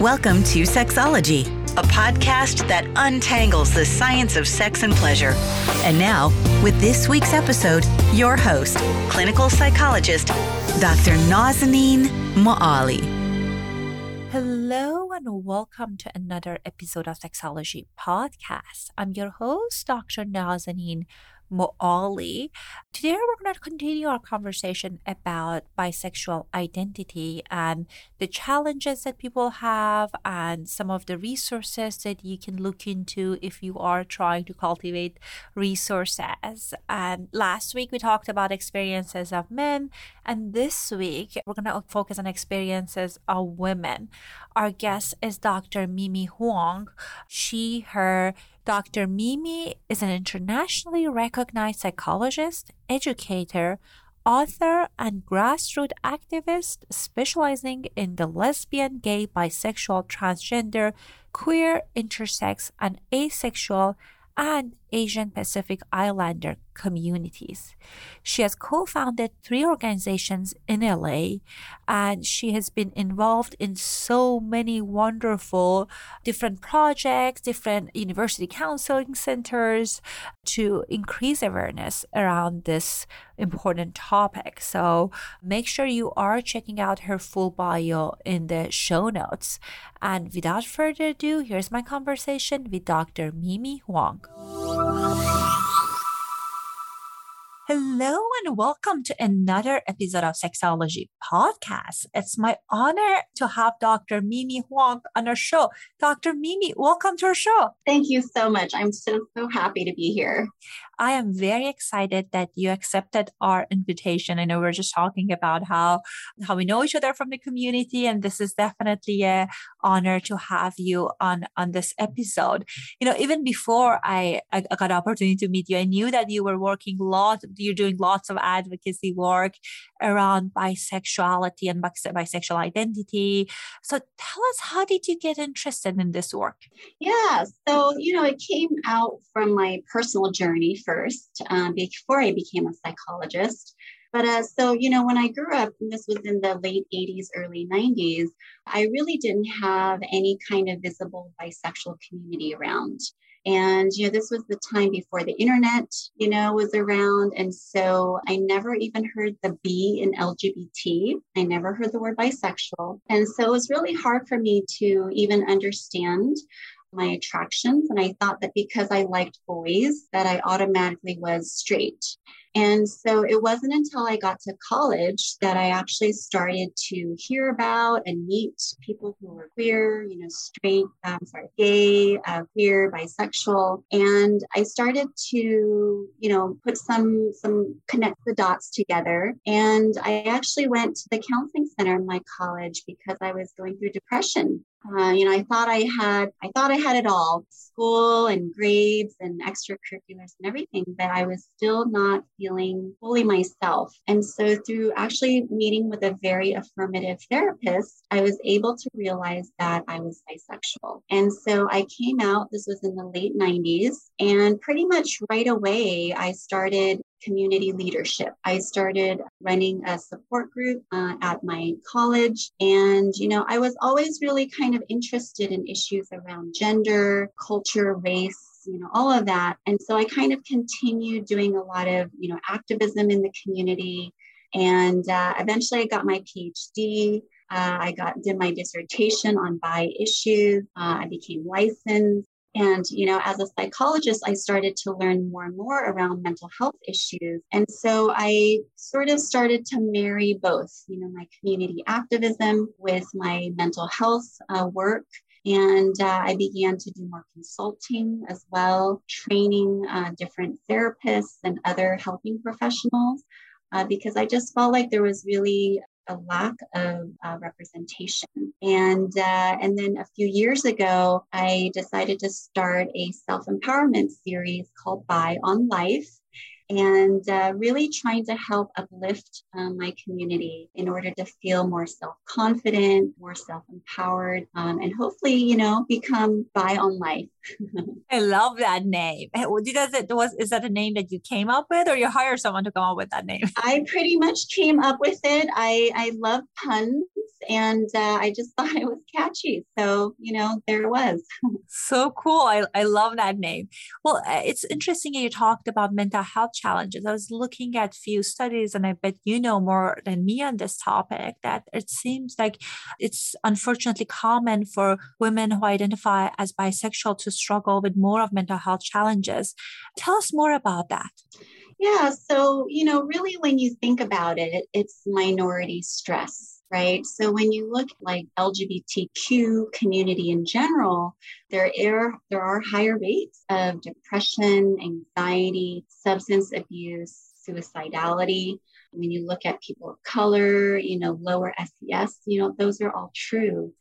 Welcome to Sexology, a podcast that untangles the science of sex and pleasure. And now, with this week's episode, your host, clinical psychologist, Dr. Nazanin Moali. Hello and welcome to another episode of Sexology Podcast. I'm your host, Dr. Nazanin Moali. Today, we're going to continue our conversation about bisexual identity and the challenges that people have, and some of the resources that you can look into if you are trying to cultivate resources. And last week, we talked about experiences of men, and this week, we're going to focus on experiences of women. Our guest is Dr. Mimi Hoang. She, her, Dr. Mimi is an internationally recognized psychologist, educator, author, and grassroots activist specializing in the lesbian, gay, bisexual, transgender, queer, intersex, and asexual and Asian Pacific Islander communities. She has co founded three organizations in LA and she has been involved in so many wonderful different projects, different university counseling centers to increase awareness around this important topic. So make sure you are checking out her full bio in the show notes. And without further ado, here's my conversation with Dr. Mimi Hoang. Hello and welcome to another episode of Sexology Podcast. It's my honor to have Dr. Mimi Hoang on our show. Dr. Mimi, welcome to our show. Thank you so much. I'm so, so happy to be here. I am very excited that you accepted our invitation. I know we're just talking about how how we know each other from the community, and this is definitely a honor to have you on on this episode. You know, even before I I got the opportunity to meet you, I knew that you were working a lot. You're doing lots of advocacy work around bisexuality and bisexual identity. So tell us, how did you get interested in this work? Yeah, so you know, it came out from my personal journey first um, before I became a psychologist. But uh, so, you know, when I grew up, and this was in the late 80s, early 90s, I really didn't have any kind of visible bisexual community around. And, you know, this was the time before the internet, you know, was around. And so I never even heard the B in LGBT. I never heard the word bisexual. And so it was really hard for me to even understand my attractions. And I thought that because I liked boys, that I automatically was straight. And so it wasn't until I got to college that I actually started to hear about and meet people who were queer, you know, straight, I'm sorry, gay, uh, queer, bisexual. And I started to, you know, put some, some connect the dots together. And I actually went to the counseling center in my college because I was going through depression. Uh, you know, I thought I had, I thought I had it all, school and grades and extracurriculars and everything, but I was still not feeling fully myself. And so through actually meeting with a very affirmative therapist, I was able to realize that I was bisexual. And so I came out, this was in the late 90s, and pretty much right away, I started community leadership. I started running a support group uh, at my college. And, you know, I was always really kind of interested in issues around gender, culture, race, you know, all of that. And so I kind of continued doing a lot of, you know, activism in the community. And uh, eventually I got my PhD. Uh, I got did my dissertation on bi issues. Uh, I became licensed. And, you know, as a psychologist, I started to learn more and more around mental health issues. And so I sort of started to marry both, you know, my community activism with my mental health uh, work. And uh, I began to do more consulting as well, training uh, different therapists and other helping professionals. Uh, because I just felt like there was really a lack of uh, representation. And uh, and then a few years ago, I decided to start a self empowerment series called Bi on Life and uh, really trying to help uplift um, my community in order to feel more self-confident more self-empowered um, and hopefully you know become bi on life. I love that name. Does it was is that a name that you came up with or you hired someone to come up with that name? I pretty much came up with it. I i love puns and uh, I just thought it was catchy. So, you know, there it was. so cool. I, I love that name. Well, uh, it's interesting you talked about mental health challenges. I was looking at few studies and I bet you know more than me on this topic that it seems like it's unfortunately common for women who identify as bisexual to struggle with more of mental health challenges. Tell us more about that. Yeah, so, you know, really when you think about it, it's minority stress, right? So when you look like LGBTQ community in general, there are there are higher rates of depression, anxiety, substance abuse, suicidality. When you look at people of color, you know, lower SES, you know, those are all true.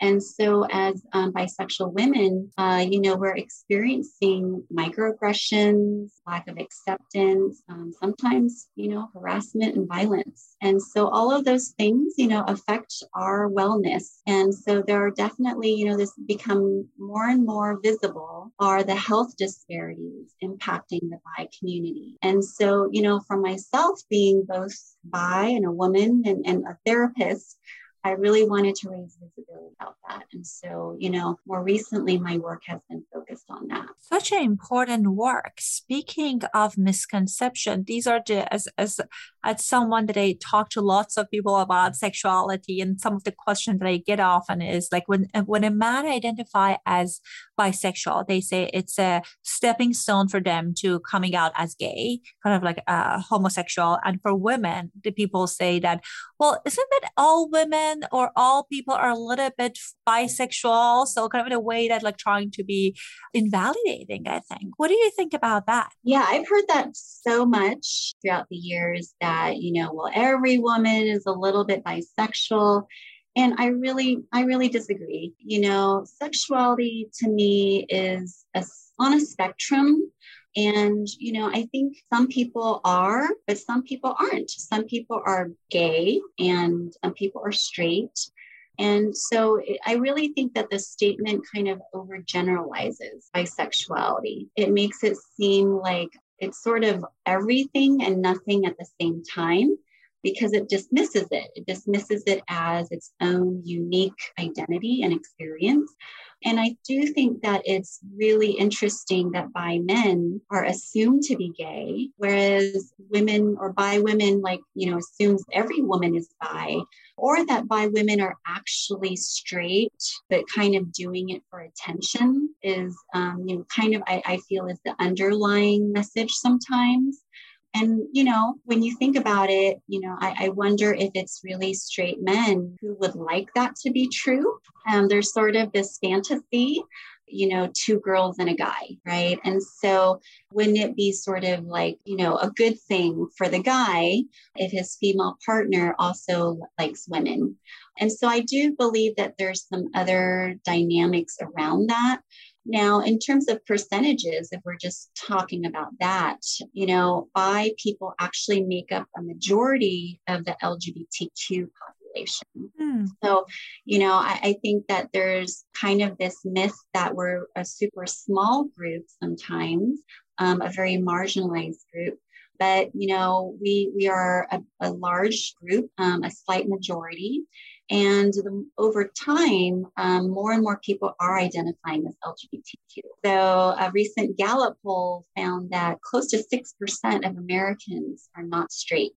And so, as um, bisexual women, uh, you know, we're experiencing microaggressions, lack of acceptance, um, sometimes, you know, harassment and violence. And so, all of those things, you know, affect our wellness. And so, there are definitely, you know, this become more and more visible are the health disparities impacting the bi community. And so, you know, for myself, being both bi and a woman and, and a therapist, I really wanted to raise visibility about that. And so, you know, more recently, my work has been focused on that. Such an important work. Speaking of misconception, these are the, as, as, as someone that I talk to lots of people about sexuality and some of the questions that I get often is like when, when a man identify as bisexual, they say it's a stepping stone for them to coming out as gay, kind of like uh, homosexual. And for women, the people say that, well, isn't that all women women or all people are a little bit bisexual. So kind of in a way that like trying to be invalidating, I think. What do you think about that? Yeah, I've heard that so much throughout the years that, you know, well, every woman is a little bit bisexual and i really i really disagree you know sexuality to me is a, on a spectrum and, you know, I think some people are, but some people aren't. Some people are gay and some people are straight. And so I really think that the statement kind of overgeneralizes bisexuality. It makes it seem like it's sort of everything and nothing at the same time because it dismisses it. It dismisses it as its own unique identity and experience. And I do think that it's really interesting that bi men are assumed to be gay, whereas women or bi women, like, you know, assumes every woman is bi, or that bi women are actually straight, but kind of doing it for attention is, um, you know, kind of, I, I feel is the underlying message sometimes. And, you know, when you think about it, you know, I, I, wonder if it's really straight men who would like that to be true. Um, there's sort of this fantasy, you know, two girls and a guy, right? And so wouldn't it be sort of like, you know, a good thing for the guy if his female partner also likes women? And so I do believe that there's some other dynamics around that. Now, in terms of percentages, if we're just talking about that, you know, bi people actually make up a majority of the LGBTQ population. Mm. So, you know, I, I, think that there's kind of this myth that we're a super small group sometimes, um, a very marginalized group. But you know, we we are a, a large group, um, a slight majority, and the, over time, um, more and more people are identifying as LGBTQ. So a recent Gallup poll found that close to 6% of Americans are not straight.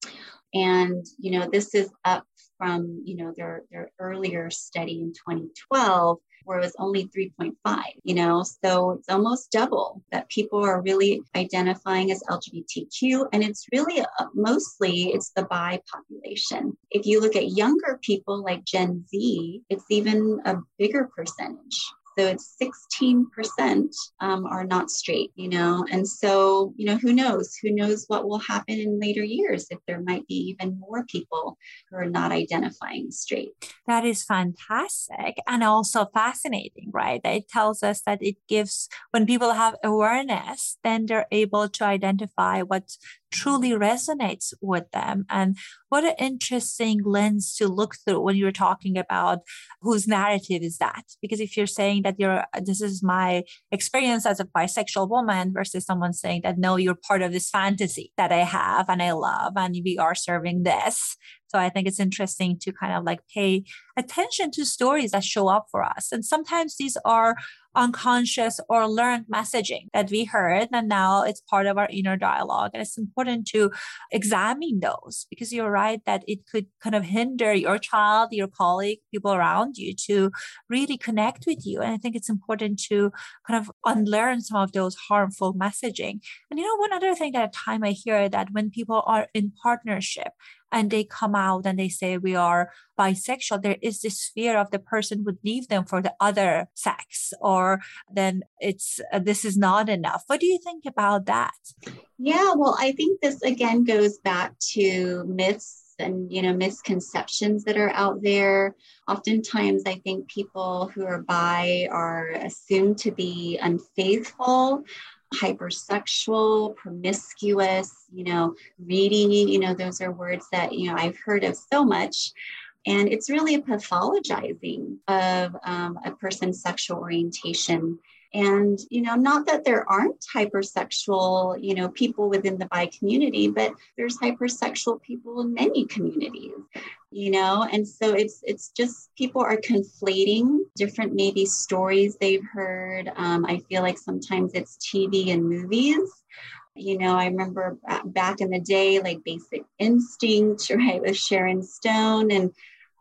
And, you know, this is up from, you know, their, their earlier study in 2012 where it was only 3.5, you know, so it's almost double that people are really identifying as LGBTQ. And it's really uh, mostly it's the bi population. If you look at younger people like Gen Z, it's even a bigger percentage. So it's 16% um, are not straight, you know. And so, you know, who knows? Who knows what will happen in later years if there might be even more people who are not identifying straight. That is fantastic and also fascinating, right? It tells us that it gives, when people have awareness, then they're able to identify what truly resonates with them. And what an interesting lens to look through when you're talking about whose narrative is that. Because if you're saying that you're, this is my experience as a bisexual woman versus someone saying that, no, you're part of this fantasy that I have and I love, and we are serving this. So I think it's interesting to kind of like pay attention to stories that show up for us. And sometimes these are unconscious or learned messaging that we heard and now it's part of our inner dialogue. And it's important to examine those because you're right that it could kind of hinder your child your colleague people around you to really connect with you. And i think it's important to kind of unlearn some of those harmful messaging. And you know one other thing at a time i hear that when people are in partnership and they come out and they say we are bisexual, there is this fear of the person would leave them for the other sex, or then it's uh, this is not enough. What do you think about that? Yeah, well, I think this again goes back to myths and you know misconceptions that are out there oftentimes i think people who are bi are assumed to be unfaithful hypersexual, promiscuous, you know, greedy, you know, those are words that, you know, I've heard of so much. And it's really a pathologizing of um, a person's sexual orientation. And, you know, not that there aren't hypersexual, you know, people within the bi community, but there's hypersexual people in many communities you know? And so it's it's just people are conflating different maybe stories they've heard. Um, i feel like sometimes it's tv and movies. You know i remember back in the day like basic instinct right with sharon stone and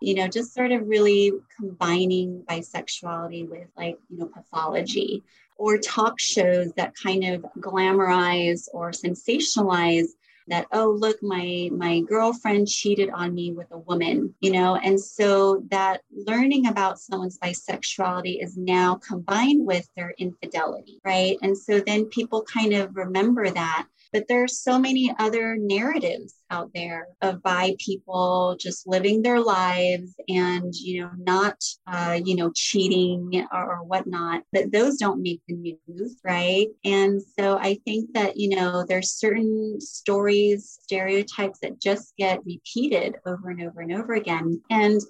you know just sort of really combining bisexuality with like you know pathology or talk shows that kind of glamorize or sensationalize that oh look my my girlfriend cheated on me with a woman you know? And so that learning about someone's bisexuality is now combined with their infidelity right? And so then people kind of remember that but there are so many other narratives out there of bi people just living their lives and, you know, not, uh, you know, cheating or, or whatnot. But those don't make the news, right? And so I think that, you know, there's certain stories, stereotypes that just get repeated over and over and over again. And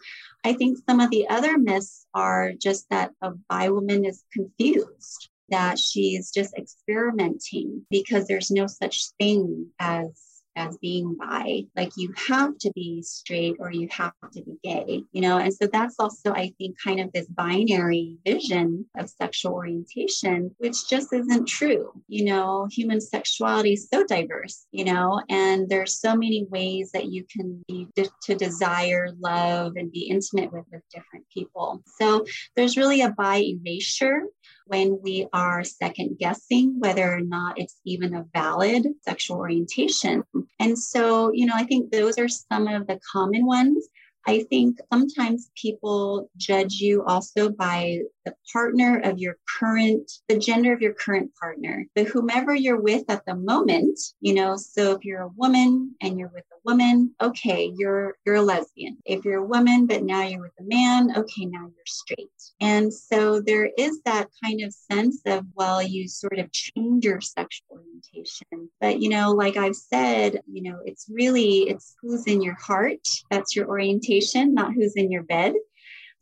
I think some of the other myths are just that a bi woman is confused that she's just experimenting because there's no such thing as as being bi. Like you have to be straight or you have to be gay, you know? And so that's also, I think, kind of this binary vision of sexual orientation, which just isn't true. You know, human sexuality is so diverse, you know, and there's so many ways that you can be to desire, love, and be intimate with, with different people. So there's really a bi erasure when we are second guessing whether or not it's even a valid sexual orientation. And so, you know, I think those are some of the common ones. I think sometimes people judge you also by the partner of your current, the gender of your current partner, but whomever you're with at the moment, you know, so if you're a woman and you're with a woman, okay, you're you're a lesbian. If you're a woman, but now you're with a man, okay, now you're straight. And so there is that kind of sense of, well, you sort of change your sexual orientation. But you know, like I've said, you know, it's really it's who's in your heart. That's your orientation, not who's in your bed.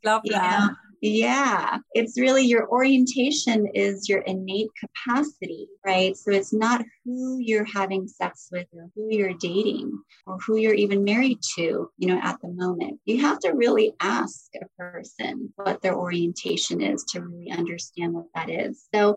Love that. know? Yeah, it's really your orientation is your innate capacity, right? So it's not who you're having sex with or who you're dating or who you're even married to, you know, at the moment. You have to really ask a person what their orientation is to really understand what that is. So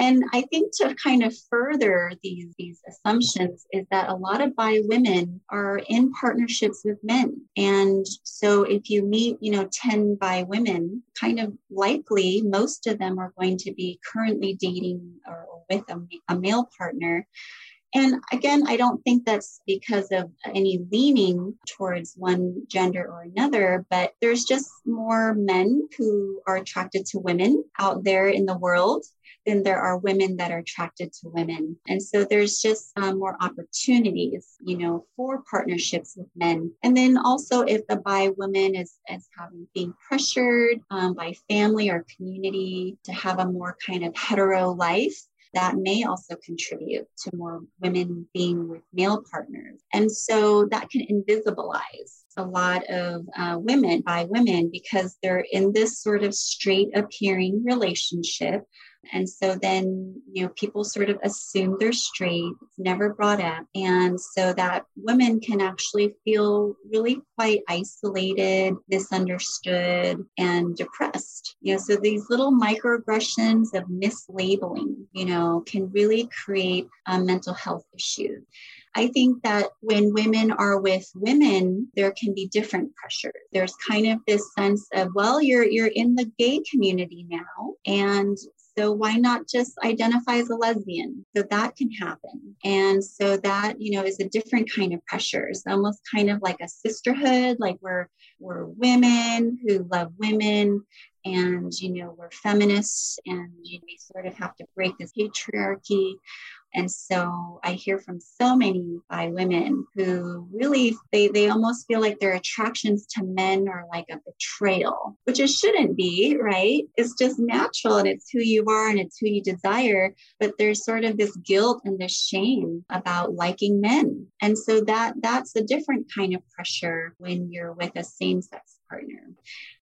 and I think to kind of further these, these assumptions is that a lot of bi women are in partnerships with men. And so if you meet, you know, 10 bi women, kind of likely most of them are going to be currently dating or, with a, a male partner. And again, I don't think that's because of any leaning towards one gender or another, but there's just more men who are attracted to women out there in the world than there are women that are attracted to women. And so there's just um, more opportunities, you know, for partnerships with men. And then also if the bi woman is, is having being pressured um, by family or community to have a more kind of hetero life, that may also contribute to more women being with male partners. And so that can invisibilize a lot of uh, women bi women because they're in this sort of straight appearing relationship And so then, you know, people sort of assume they're straight, it's never brought up. And so that women can actually feel really quite isolated, misunderstood, and depressed. You know, so these little microaggressions of mislabeling, you know, can really create um, mental health issues. I think that when women are with women, there can be different pressures. There's kind of this sense of, well, you're you're in the gay community now, and so why not just identify as a lesbian? So that can happen. And so that, you know, is a different kind of pressure. It's almost kind of like a sisterhood, like we're we're women who love women and you know we're feminists and you know, we sort of have to break this patriarchy and so I hear from so many bi women who really they they almost feel like their attractions to men are like a betrayal, which it shouldn't be, right? It's just natural and it's who you are and it's who you desire. But there's sort of this guilt and this shame about liking men. And so that that's a different kind of pressure when you're with a same-sex partner.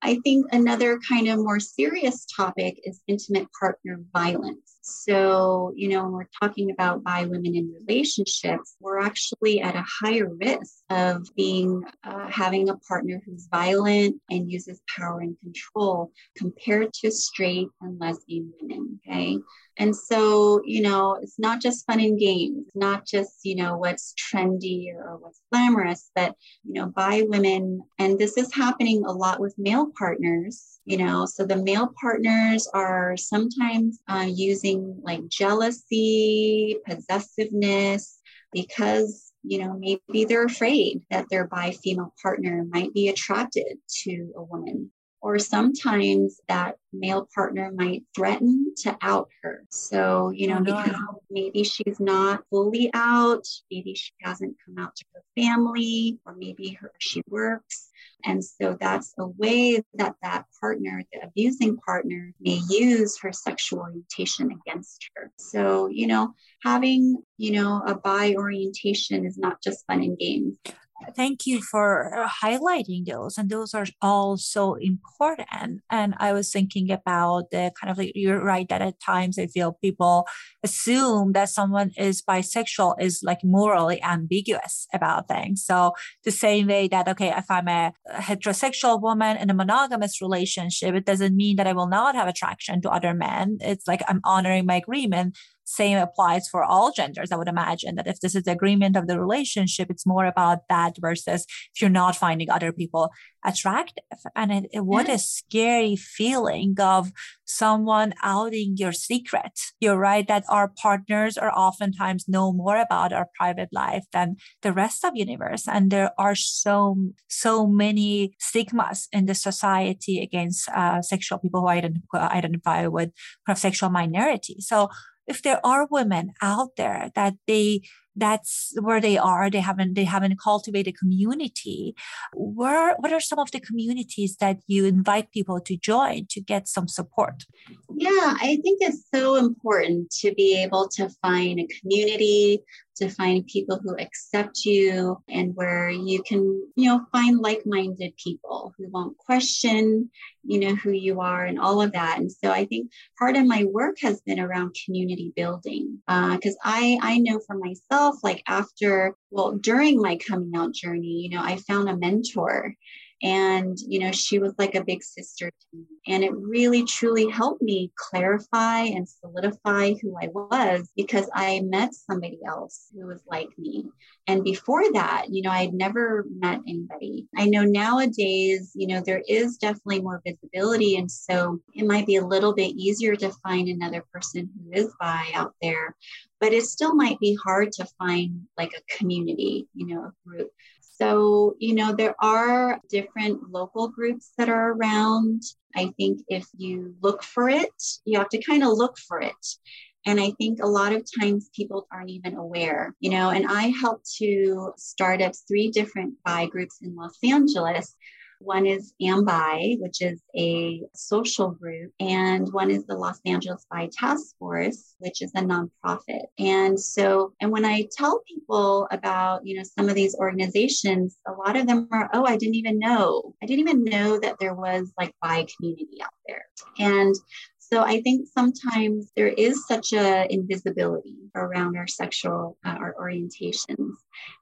I think another kind of more serious topic is intimate partner violence. So, you know, when we're talking about bi women in relationships, we're actually at a higher risk of being uh, having a partner who's violent and uses power and control compared to straight and lesbian women. Okay. And so, you know, it's not just fun and games, not just, you know, what's trendy or what's glamorous, but, you know, bi women, and this is happening a lot with male partners, you know, so the male partners are sometimes uh, using like jealousy, possessiveness, because you know maybe they're afraid that their bi female partner might be attracted to a woman or sometimes that male partner might threaten to out her. So, you know, oh, no. because maybe she's not fully out, maybe she hasn't come out to her family, or maybe her she works. And so that's a way that that partner, the abusing partner, may use her sexual orientation against her. So, you know, having, you know, a bi orientation is not just fun and games thank you for uh, highlighting those and those are all so important. And i was thinking about the kind of like you're right that at times i feel people assume that someone is bisexual is like morally ambiguous about things. So the same way that okay if i'm a heterosexual woman in a monogamous relationship it doesn't mean that i will not have attraction to other men. It's like i'm honoring my agreement same applies for all genders. I would imagine that if this is the agreement of the relationship, it's more about that versus if you're not finding other people attractive. And it, it, what a scary feeling of someone outing your secret. You're right that our partners are oftentimes know more about our private life than the rest of universe. And there are so, so many stigmas in the society against uh, sexual people who identify, identify with sexual minority. So if there are women out there that they that's where they are. They haven't they haven't cultivated community. Where what are some of the communities that you invite people to join to get some support? Yeah i think it's so important to be able to find a community to find people who accept you and where you can you know find like-minded people who won't question you know who you are and all of that. And so i think part of my work has been around community building because uh, i i know for myself like after well during my coming out journey you know i found a mentor and, you know, she was like a big sister to me. And it really, truly helped me clarify and solidify who I was because I met somebody else who was like me. And before that, you know, I'd never met anybody. I know nowadays, you know, there is definitely more visibility. And so it might be a little bit easier to find another person who is bi out there, but it still might be hard to find like a community, you know, a group so, you know, there are different local groups that are around. I think if you look for it, you have to kind of look for it. And I think a lot of times people aren't even aware, you know, and I helped to start up three different bi groups in Los Angeles one is AMBI, which is a social group, and one is the Los Angeles Bi Task Force, which is a nonprofit. And so, and when I tell people about, you know, some of these organizations, a lot of them are, oh, I didn't even know. I didn't even know that there was like bi community out there. And So I think sometimes there is such a invisibility around our sexual uh, our orientations.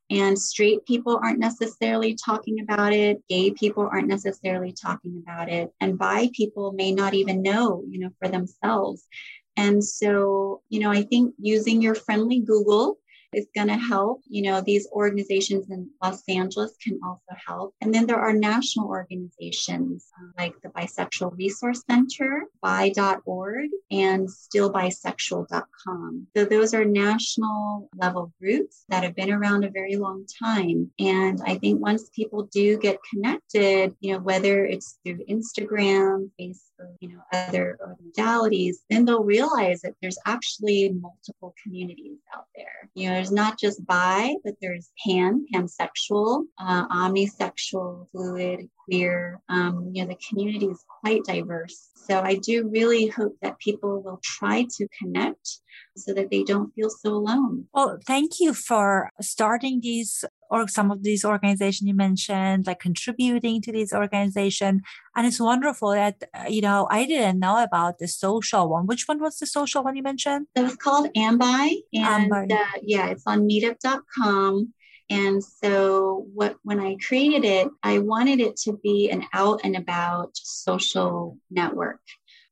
And straight people aren't necessarily talking about it. Gay people aren't necessarily talking about it. And bi people may not even know, you know, for themselves. And so, you know, I think using your friendly Google is going to help. You know, these organizations in Los Angeles can also help. And then there are national organizations uh, like the Bisexual Resource Center, bi.org, and stillbisexual.com. So those are national level groups that have been around a very long time. And I think once people do get connected, you know, whether it's through Instagram, Facebook, you know, other modalities, then they'll realize that there's actually multiple communities out there. You know, there's not just bi, but there's pan, pansexual, uh, omnisexual, fluid, queer. Um, you know, the community is quite diverse. So I do really hope that people will try to connect so that they don't feel so alone. Well, thank you for starting these or some of these organizations you mentioned, like contributing to these organizations. And it's wonderful that, uh, you know, I didn't know about the social one. Which one was the social one you mentioned? It was called Ambi. And Ambi. Uh, yeah, it's on meetup.com. And so what when I created it, I wanted it to be an out and about social network.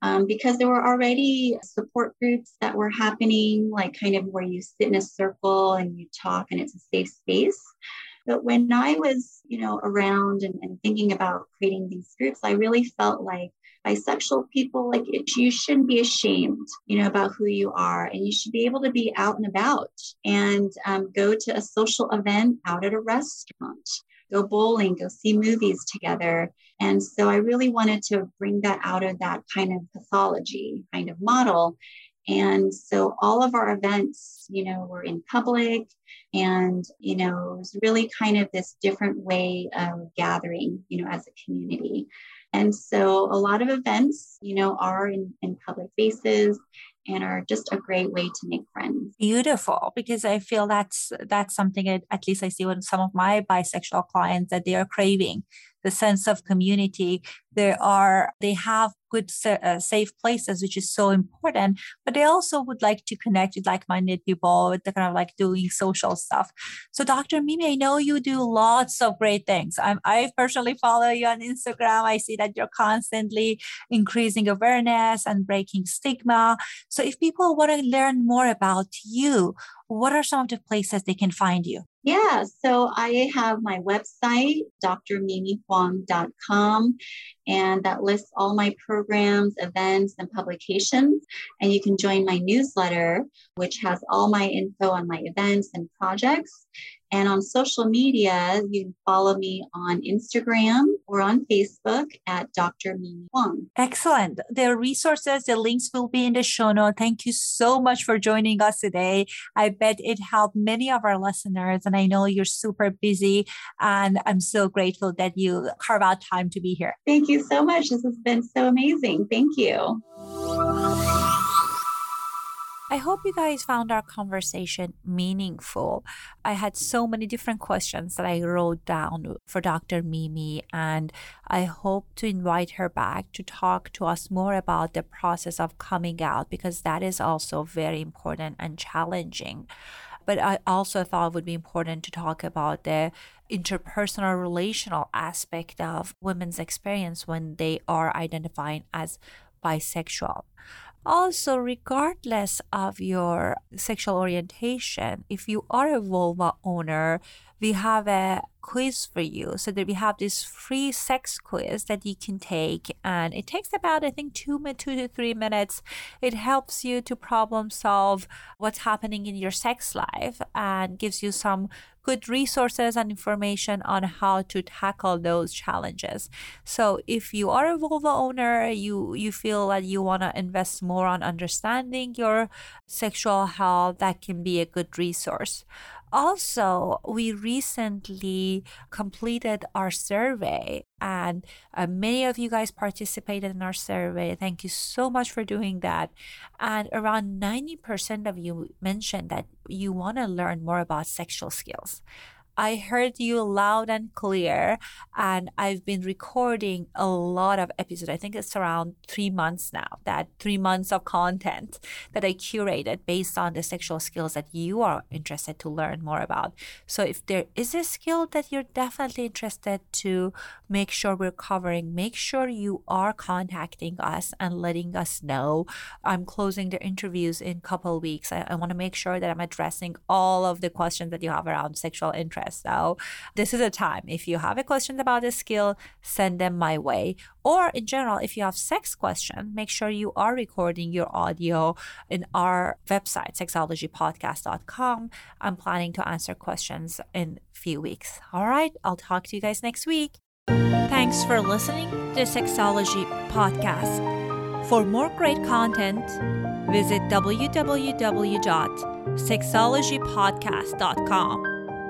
Um, because there were already support groups that were happening, like kind of where you sit in a circle and you talk and it's a safe space. But when I was, you know, around and, and thinking about creating these groups, I really felt like bisexual people like it, you shouldn't be ashamed you know about who you are and you should be able to be out and about and um, go to a social event out at a restaurant go bowling go see movies together. And so i really wanted to bring that out of that kind of pathology kind of model. And so all of our events, you know, were in public and, you know, it was really kind of this different way of gathering, you know, as a community. And so a lot of events, you know, are in, in public spaces and are just a great way to make friends. Beautiful, because I feel that's that's something at least I see with some of my bisexual clients that they are craving the sense of community. There are, they have good, uh, safe places, which is so important, but they also would like to connect with like minded people with the kind of like doing social stuff. So, Dr. Mimi, I know you do lots of great things. I'm, I personally follow you on Instagram. I see that you're constantly increasing awareness and breaking stigma. So, if people want to learn more about you, what are some of the places they can find you? Yeah, so I have my website, drmimihoang.com, and that lists all my programs, events, and publications. And you can join my newsletter, which has all my info on my events and projects. And on social media, you can follow me on Instagram or on Facebook at Dr. Mimi Hoang. Excellent. The resources, the links will be in the show note. Thank you so much for joining us today. I bet it helped many of our listeners, and I know you're super busy. And I'm so grateful that you carve out time to be here. Thank you so much. This has been so amazing. Thank you. I hope you guys found our conversation meaningful. I had so many different questions that I wrote down for Dr. Mimi, and I hope to invite her back to talk to us more about the process of coming out because that is also very important and challenging. But I also thought it would be important to talk about the interpersonal relational aspect of women's experience when they are identifying as bisexual. Also, regardless of your sexual orientation, if you are a vulva owner, we have a quiz for you. So that we have this free sex quiz that you can take, and it takes about I think two two to three minutes. It helps you to problem solve what's happening in your sex life and gives you some good resources and information on how to tackle those challenges. So if you are a vulva owner, you you feel that you want to invest more on understanding your sexual health, that can be a good resource. Also, we recently completed our survey, and uh, many of you guys participated in our survey. Thank you so much for doing that. And around 90% of you mentioned that you want to learn more about sexual skills. I heard you loud and clear, and I've been recording a lot of episodes. I think it's around three months now, that three months of content that I curated based on the sexual skills that you are interested to learn more about. So if there is a skill that you're definitely interested to make sure we're covering, make sure you are contacting us and letting us know. I'm closing the interviews in a couple weeks. I, I want to make sure that I'm addressing all of the questions that you have around sexual interest. So this is a time. If you have a question about a skill, send them my way. Or in general, if you have sex question, make sure you are recording your audio in our website, sexologypodcast.com. I'm planning to answer questions in a few weeks. All right, I'll talk to you guys next week. Thanks for listening to Sexology Podcast. For more great content, visit www.sexologypodcast.com.